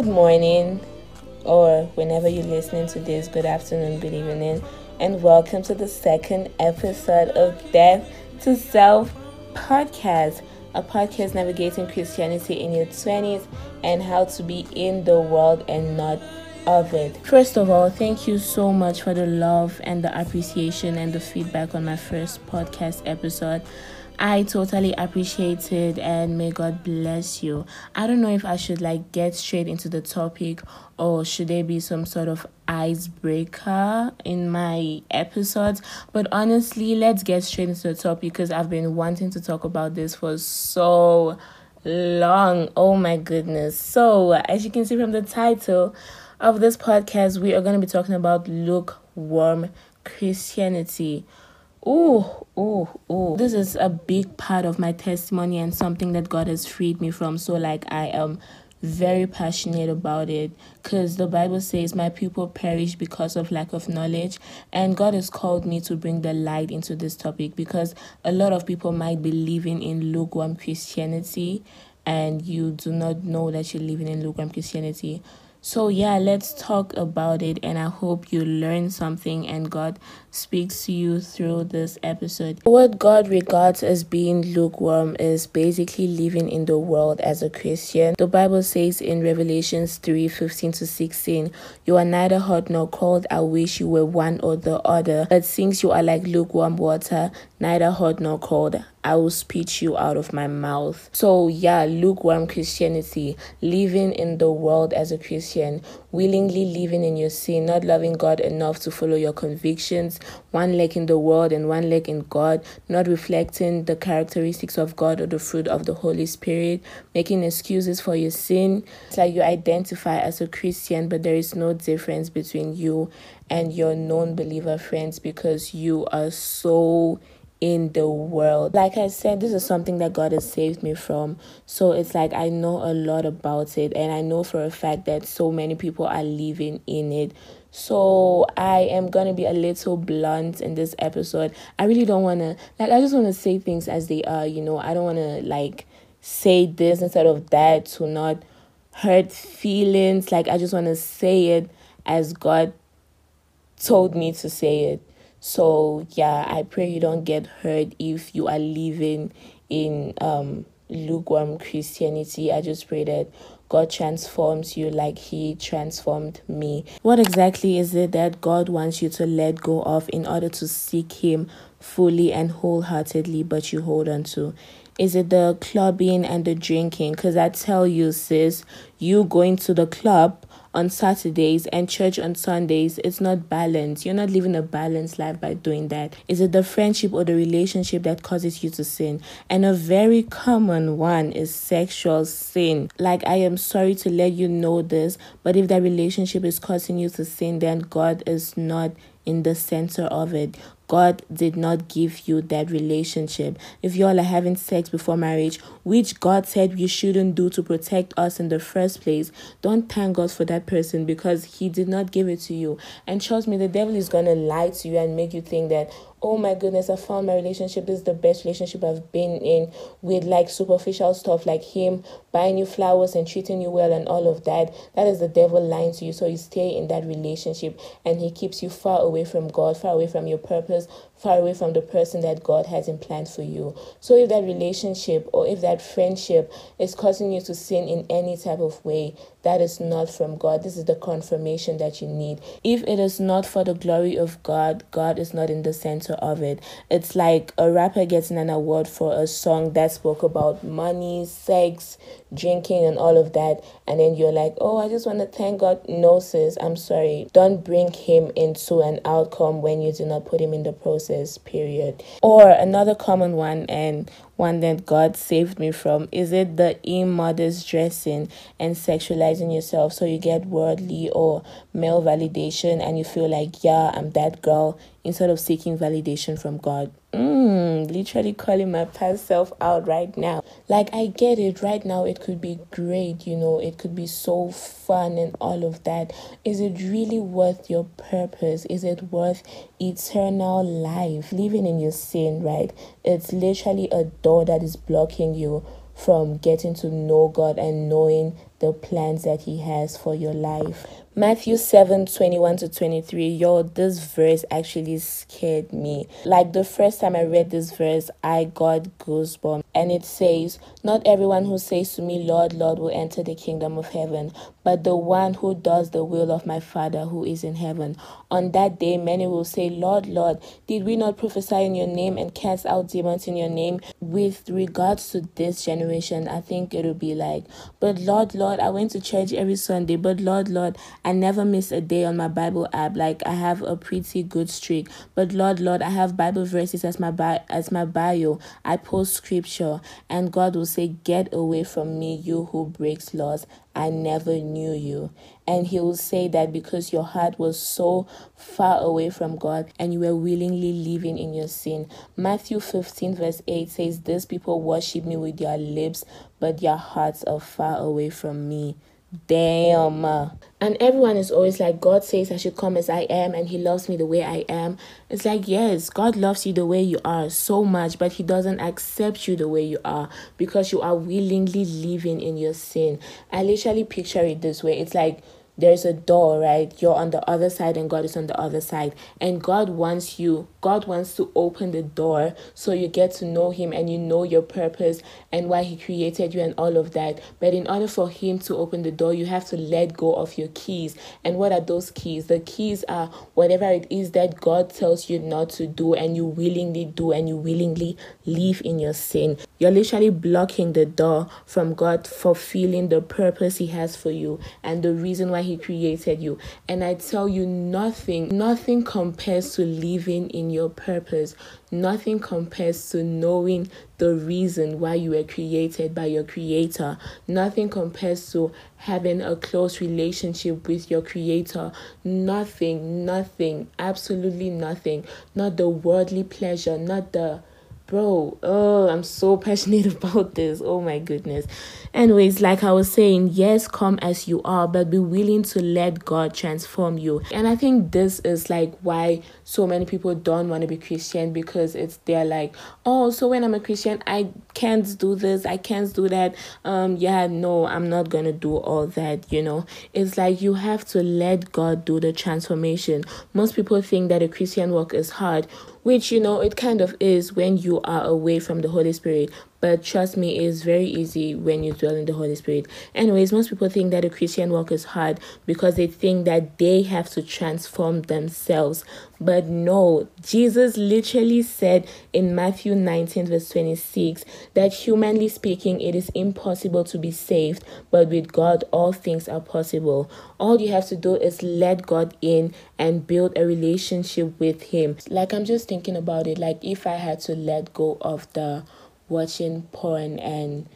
good morning, or whenever you're listening to this, good afternoon, good evening, and welcome to the second episode of Death to Self podcast, a podcast navigating Christianity in your 20s and how to be in the world and not of it. First of all, thank you so much for the love and the appreciation and the feedback on my first podcast episode. I totally appreciate it and may God bless you. I don't know if I should like get straight into the topic or should there be some sort of icebreaker in my episodes, but honestly, let's get straight into the topic because I've been wanting to talk about this for so long. Oh my goodness. So, as you can see from the title of this podcast, we are going to be talking about lukewarm Christianity. Oh, oh, oh. This is a big part of my testimony and something that God has freed me from. So, like, I am very passionate about it because the Bible says, My people perish because of lack of knowledge. And God has called me to bring the light into this topic because a lot of people might be living in lukewarm Christianity and you do not know that you're living in lukewarm Christianity. So, yeah, let's talk about it. And I hope you learn something and God speaks to you through this episode. What God regards as being lukewarm is basically living in the world as a Christian. The Bible says in Revelations 3 15 to 16, You are neither hot nor cold. I wish you were one or the other. But since you are like lukewarm water, neither hot nor cold, I will spit you out of my mouth. So, yeah, lukewarm Christianity, living in the world as a Christian, willingly living in your sin, not loving God enough to follow your convictions, one leg in the world and one leg in God, not reflecting the characteristics of God or the fruit of the Holy Spirit, making excuses for your sin. It's like you identify as a Christian, but there is no difference between you and your non believer friends because you are so in the world. Like I said, this is something that God has saved me from. So it's like I know a lot about it, and I know for a fact that so many people are living in it. So I am gonna be a little blunt in this episode. I really don't wanna like I just wanna say things as they are, you know. I don't wanna like say this instead of that to not hurt feelings. Like I just wanna say it as God told me to say it. So yeah, I pray you don't get hurt if you are living in um lukewarm Christianity. I just pray that God transforms you like He transformed me. What exactly is it that God wants you to let go of in order to seek Him fully and wholeheartedly, but you hold on to? Is it the clubbing and the drinking? Because I tell you, sis, you going to the club on Saturdays and church on Sundays, it's not balanced. You're not living a balanced life by doing that. Is it the friendship or the relationship that causes you to sin? And a very common one is sexual sin. Like, I am sorry to let you know this, but if that relationship is causing you to sin, then God is not in the center of it. God did not give you that relationship. If you all are having sex before marriage, which God said you shouldn't do to protect us in the first place, don't thank God for that person because He did not give it to you. And trust me, the devil is going to lie to you and make you think that, oh my goodness, I found my relationship. This is the best relationship I've been in with like superficial stuff like him buying you flowers and treating you well and all of that. That is the devil lying to you. So you stay in that relationship and he keeps you far away from God, far away from your purpose, far away from the person that God has in plan for you. So if that relationship or if that friendship is causing you to sin in any type of way, that is not from God. This is the confirmation that you need. If it is not for the glory of God, God is not in the center of it. It's like a rapper getting an award for a song that spoke about money, sex, drinking, and all of that. And then you're like, oh, I just want to thank God. No, sis, I'm sorry. Don't bring him into an outcome when you do not put him in the process, period. Or another common one, and one that God saved me from? Is it the immodest dressing and sexualizing yourself so you get worldly or male validation and you feel like, yeah, I'm that girl instead of seeking validation from God? Mm, literally calling my past self out right now. Like, I get it right now, it could be great, you know, it could be so fun and all of that. Is it really worth your purpose? Is it worth eternal life? Living in your sin, right? It's literally a door that is blocking you from getting to know God and knowing the plans that He has for your life. Matthew 7 21 to 23. Yo, this verse actually scared me. Like the first time I read this verse, I got goosebumps. And it says, Not everyone who says to me, Lord, Lord, will enter the kingdom of heaven, but the one who does the will of my Father who is in heaven. On that day, many will say, Lord, Lord, did we not prophesy in your name and cast out demons in your name? With regards to this generation, I think it'll be like, But Lord, Lord, I went to church every Sunday, but Lord, Lord, I never miss a day on my Bible app. Like I have a pretty good streak. But Lord, Lord, I have Bible verses as my bi- as my bio. I post scripture, and God will say, "Get away from me, you who breaks laws. I never knew you." And He will say that because your heart was so far away from God and you were willingly living in your sin. Matthew 15 verse 8 says, "These people worship me with their lips, but their hearts are far away from me." Damn. And everyone is always like, God says I should come as I am and He loves me the way I am. It's like, yes, God loves you the way you are so much, but He doesn't accept you the way you are because you are willingly living in your sin. I literally picture it this way it's like, there's a door, right? You're on the other side and God is on the other side. And God wants you, God wants to open the door so you get to know Him and you know your purpose and why He created you and all of that. But in order for Him to open the door, you have to let go of your keys. And what are those keys? The keys are whatever it is that God tells you not to do and you willingly do and you willingly live in your sin. You're literally blocking the door from God fulfilling the purpose He has for you and the reason why created you. And I tell you, nothing, nothing compares to living in your purpose. Nothing compares to knowing the reason why you were created by your Creator. Nothing compares to having a close relationship with your Creator. Nothing, nothing, absolutely nothing. Not the worldly pleasure, not the bro oh i'm so passionate about this oh my goodness anyways like i was saying yes come as you are but be willing to let god transform you. And i think this is like why so many people don't want to be christian because it's they're like oh so when i'm a christian i can't do this i can't do that. Um yeah no i'm not gonna do all that you know? It's like you have to let god do the transformation. Most people think that a christian walk is hard which you know it kind of is when you are away from the Holy Spirit. But trust me, it's very easy when you dwell in the Holy Spirit. Anyways, most people think that a Christian walk is hard because they think that they have to transform themselves. But no, Jesus literally said in Matthew 19, verse 26, that humanly speaking, it is impossible to be saved, but with God, all things are possible. All you have to do is let God in and build a relationship with Him. Like, I'm just thinking about it, like if I had to let go of the watching porn and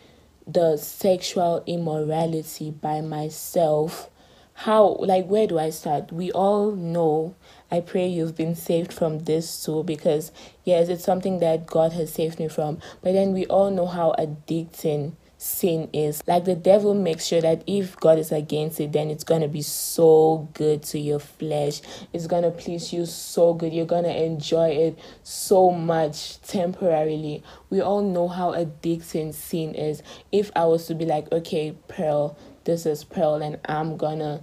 the sexual immorality by myself how like where do i start? We all know i pray you've been saved from this too because yes it's something that god has saved me from. But then we all know how addicting sin is. Like the devil makes sure that if God is against it, then it's gonna be so good to your flesh. It's gonna please you so good. You're gonna enjoy it so much temporarily. We all know how addicting sin is. If I was to be like, okay, Pearl, this is Pearl, and I'm gonna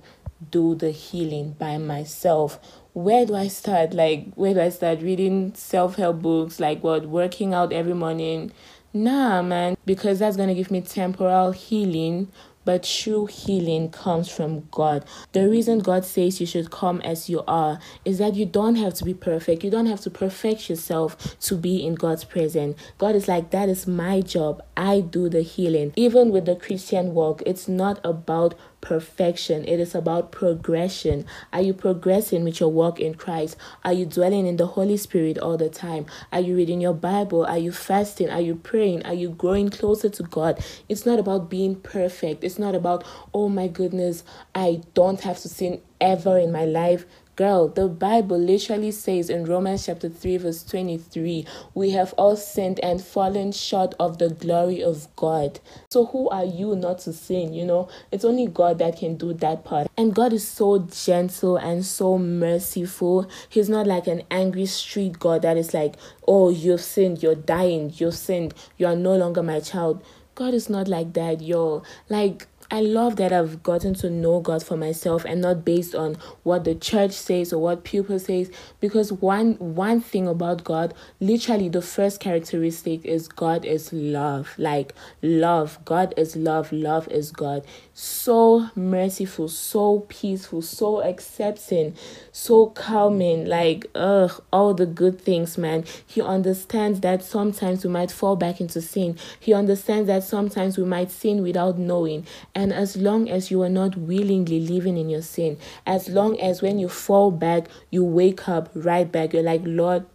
do the healing by myself where do I start? Like, where do I start reading self help books? Like, what, working out every morning, Nah, man, because that's gonna give me temporal healing, but true healing comes from God. The reason God says you should come as you are is that you don't have to be perfect. You don't have to perfect yourself to be in God's presence. God is like, that is my job. I do the healing. Even with the Christian walk, it's not about perfection, it is about progression. Are you progressing with your walk in Christ? Are you dwelling in the Holy Spirit all the time? Are you reading your Bible? Are you fasting? Are you praying? Are you growing closer to God? It's not about being perfect. It's not about, oh my goodness, I don't have to sin ever in my life. Girl, the Bible literally says in Romans chapter 3, verse 23, we have all sinned and fallen short of the glory of God. So, who are you not to sin? You know, it's only God that can do that part. And God is so gentle and so merciful. He's not like an angry street God that is like, oh, you've sinned, you're dying, you've sinned, you are no longer my child God is not like that, yo. Like I love that I've gotten to know God for myself and not based on what the church says or what people says because one one thing about God, literally the first characteristic is God is love. Like love. God is love. Love is God. So merciful, so peaceful, so accepting, so calming, like ugh, all the good things, man. He understands that sometimes we might fall back into sin. He understands that sometimes we might sin without knowing. And as long as you are not willingly living in your sin, as long as when you fall back, you wake up right back, you're like, Lord,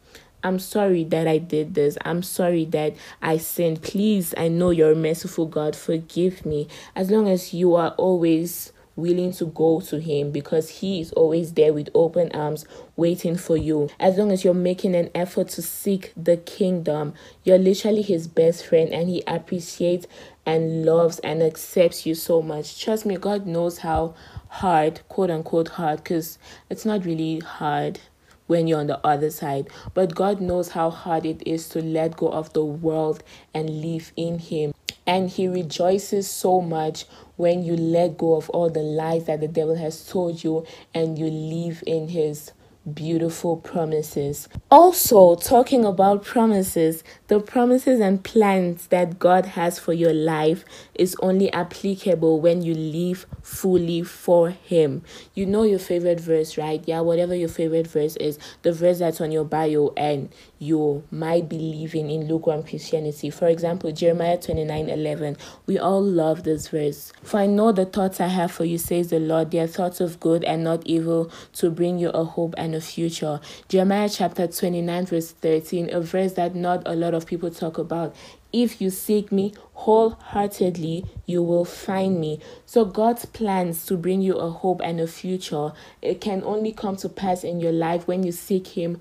I'm sorry that I did this. I'm sorry that I sinned. Please, I know you're merciful God. Forgive me. As long as you are always willing to go to him because he is always there with open arms waiting for you. As long as you're making an effort to seek the kingdom, you're literally his best friend and he appreciates and loves and accepts you so much. Trust me, God knows how hard, quote unquote, hard, because it's not really hard when you're on the other side. But God knows how hard it is to let go of the world and live in Him. And He rejoices so much when you let go of all the lies that the devil has told you and you live in His beautiful promises. Also, talking about promises, the promises and plans that God has for your life is only applicable when you live fully for Him. You know your favorite verse, right? Yeah, whatever your favorite verse is, the verse that's on your bio and you might be living in lukewarm Christianity. For example, Jeremiah 29 11. We all love this verse. For I know the thoughts I have for you, says the Lord. They are thoughts of good and not evil to bring you a hope and a future. Jeremiah chapter 29, verse 13, a verse that not a lot of people talk about. If you seek me wholeheartedly, you will find me. So, God's plans to bring you a hope and a future, it can only come to pass in your life when you seek Him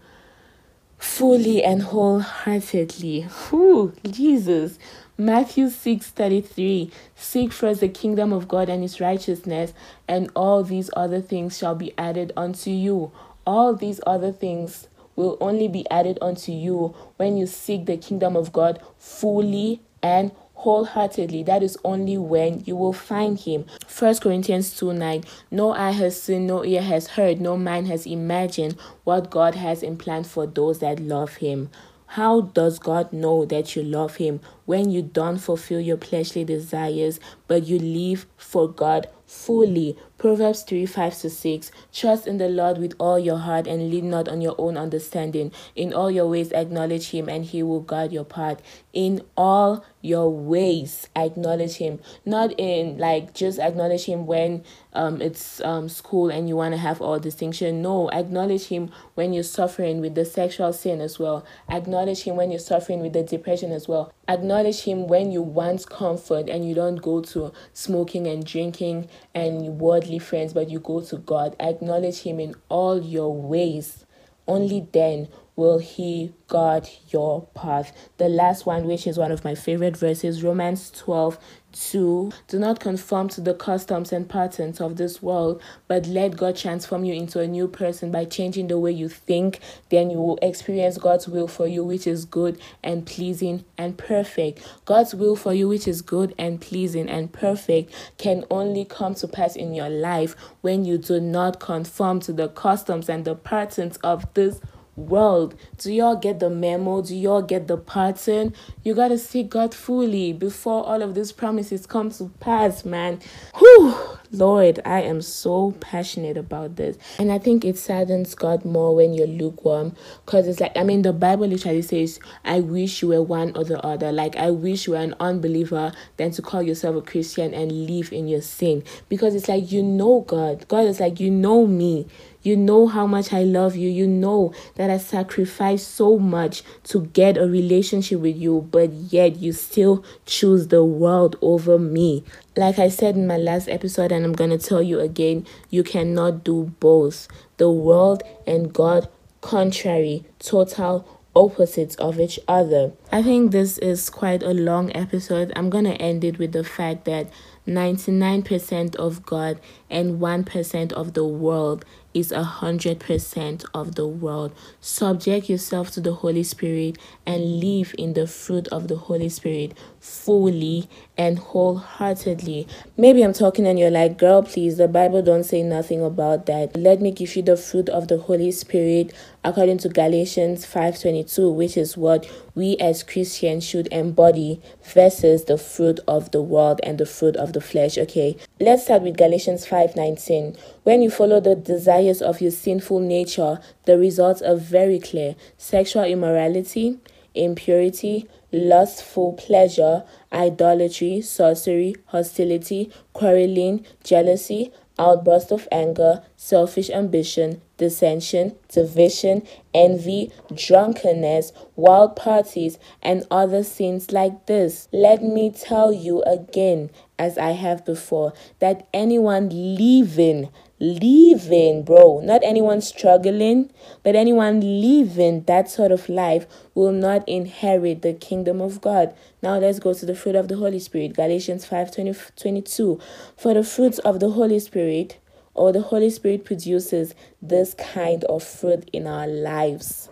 fully and wholeheartedly. Whew, Jesus. Matthew 6 33 Seek first the kingdom of God and his righteousness, and all these other things shall be added unto you. All these other things will only be added unto you when you seek the kingdom of God fully and wholeheartedly. That is only when you will find him. First Corinthians 2 9. No eye has seen, no ear has heard, no mind has imagined what God has in plan for those that love him. How does God know that you love Him when you don't fulfill your fleshly desires, but you live for God fully? Proverbs 3 5 to 6. Trust in the Lord with all your heart and lean not on your own understanding. In all your ways, acknowledge Him, and He will guard your path. In all your ways, acknowledge Him. Not in like just acknowledge Him when um, it's um, school and you want to have all distinction. No, acknowledge Him when you're suffering with the sexual sin as well. Acknowledge Him when you're suffering with the depression as well. Acknowledge Him when you want comfort and you don't go to smoking and drinking and friends, but you go to God. Acknowledge Him in all your ways. Only then will He guard your path. The last one, which is one of my favorite verses, Romans 12 2. Do not conform to the customs and patterns of this world, but let God transform you into a new person by changing the way you think. Then you will experience God's will for you, which is good and pleasing and perfect. God's will for you, which is good and pleasing and perfect, can only come to pass in your life when you do not conform to the customs and the patterns of this world. Do y'all get the memo? Do y'all get the pattern? You gotta seek God fully before all of these promises come to pass, man. Whew, Lord, I am so passionate about this. And I think it saddens God more when you're lukewarm. Because it's like, I mean, the Bible literally says, I wish you were one or the other. Like, I wish you were an unbeliever than to call yourself a Christian and live in your sin. Because it's like, you know God. God is like, you know me. You know how much I love you. You know that I sacrificed so much to get a relationship with you, but yet you still choose the world over me. Like I said in my last episode, and I'm going to tell you again, you cannot do both. The world and God, contrary, total opposites of each other. I think this is quite a long episode. I'm going to end it with the fact that 99% of God and 1% of the world is a hundred percent of the world. Subject yourself to the Holy Spirit and live in the fruit of the Holy Spirit fully and wholeheartedly. Maybe I'm talking and you're like, girl, please, the Bible don't say nothing about that. Let me give you the fruit of the Holy Spirit according to Galatians 5:22, which is what we as Christians should embody versus the fruit of the world and the fruit of the flesh. Okay, let's start with Galatians 5:19. When you follow the desires of your sinful nature, the results are very clear: sexual immorality, impurity, lustful pleasure, idolatry, sorcery, hostility, quarreling, jealousy, outburst of anger, selfish ambition, dissension, division, envy, drunkenness, wild parties, and other sins like this. Let me tell you again, as I have before, that anyone living living, bro. Not anyone struggling, but anyone living that sort of life will not inherit the kingdom of God. Now let's go to the fruit of the Holy Spirit. Galatians 5 20, 22. For the fruits of the Holy Spirit, or the Holy Spirit produces this kind of fruit in our lives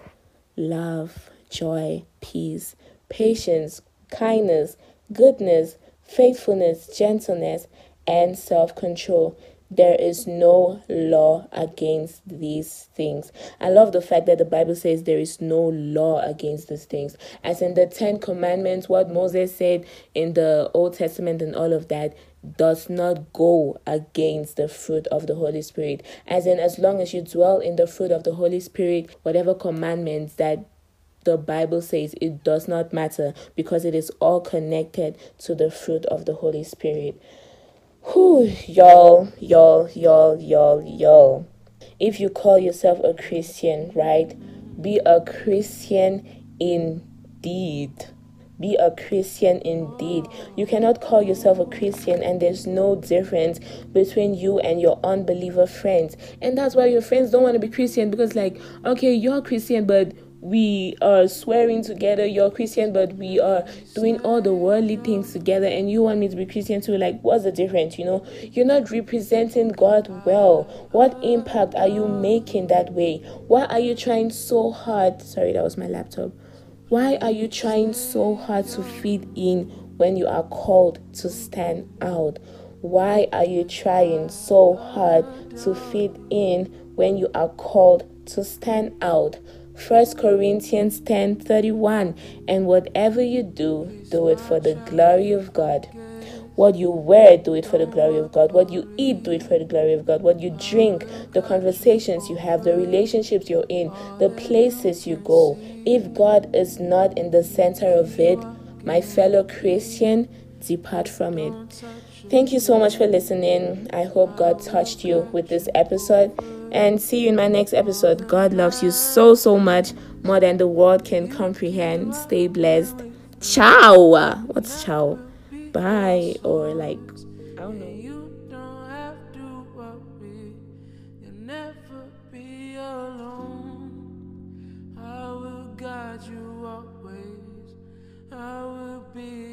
love, joy, peace, patience, kindness, goodness, faithfulness, gentleness, and self control there is no law against these things. I love the fact that the Bible says there is no law against these things. As in the Ten Commandments, what Moses said in the Old Testament and all of that does not go against the fruit of the Holy Spirit. As in, as long as you dwell in the fruit of the Holy Spirit, whatever commandments that the Bible says it does not matter because it is all connected to the fruit of the Holy Spirit. Whew, y'all, y'all, y'all, y'all, y'all. If you call yourself a Christian, right? Be a Christian indeed. Be a Christian indeed. You cannot call yourself a Christian and there's no difference between you and your unbeliever friends. And that's why your friends don't want to be Christian because, like, okay, you're Christian, but we are swearing together you're christian but we are doing all the worldly things together and you want me to be christian too? Like what's the difference you know? You're not representing god well. What impact are you making that way? Why are you trying so hard? Sorry that was my laptop. Why are you trying so hard to fit in when you are called to stand out? Why are you trying so hard to fit in when you are called to stand out 1 Corinthians 10 31. And whatever you do, do it for the glory of God. What you wear, do it for the glory of God. What you eat, do it for the glory of God. What you drink, the conversations you have, the relationships you're in, the places you go. If God is not in the center of it, my fellow Christian, depart from it. Thank you so much for listening. I hope God touched you with this episode and see you in my next episode. God loves you so, so much more than the world can comprehend. Stay blessed. Ciao. What's ciao? Bye. Or like, I don't know. you always. I will be.